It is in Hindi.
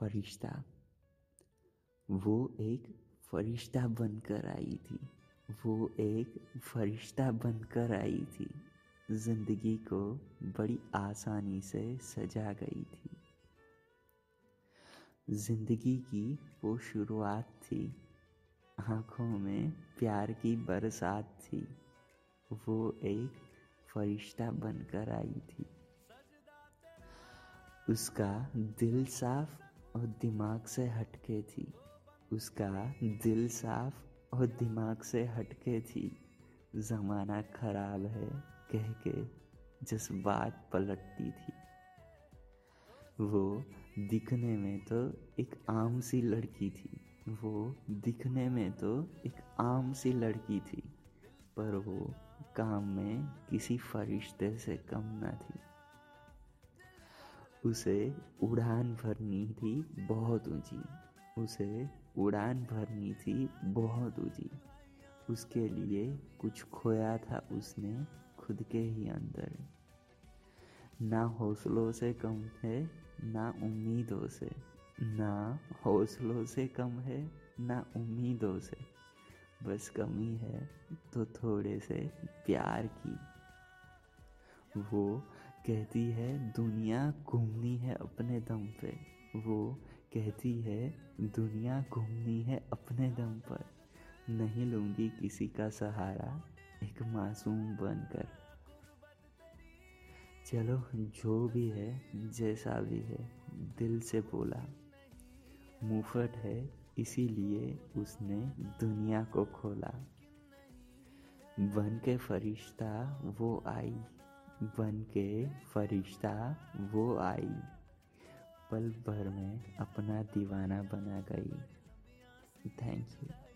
फरिश्ता। वो एक फरिश्ता बनकर आई थी। वो एक फरिश्ता बनकर आई थी। ज़िंदगी को बड़ी आसानी से सजा गई थी। ज़िंदगी की वो शुरुआत थी। आँखों में प्यार की बरसात थी। वो एक फरिश्ता बनकर आई थी। उसका दिल साफ़ और दिमाग से हटके थी। उसका दिल साफ़ और दिमाग से हटके थी। ज़माना खराब है, कह के जज्बात पलटती थी। वो दिखने में तो एक आम सी लड़की थी। वो दिखने में तो एक आम सी लड़की थी। पर वो काम में किसी फरिश्ते से कम ना थी। उसे उड़ान भरनी थी बहुत ऊँची। उसे उड़ान भरनी थी बहुत ऊँची। उसके लिए कुछ खोया था उसने खुद के ही अंदर। ना हौसलों से कम है, ना उम्मीदों से। ना हौसलों से कम है, ना उम्मीदों से। बस कमी है तो थोड़े से प्यार की। वो कहती है, दुनिया घूमनी है अपने दम पे। वो कहती है, दुनिया घूमनी है अपने दम पर। नहीं लूँगी किसी का सहारा, एक मासूम बनकर। चलो, जो भी है, जैसा भी है, दिल से बोला। मुफट है, इसीलिए उसने दुनिया को खोला। बन के फरिश्ता, वो आई। बन के फरिश्ता वो आई। पल भर में अपना दीवाना बना गई। Thank you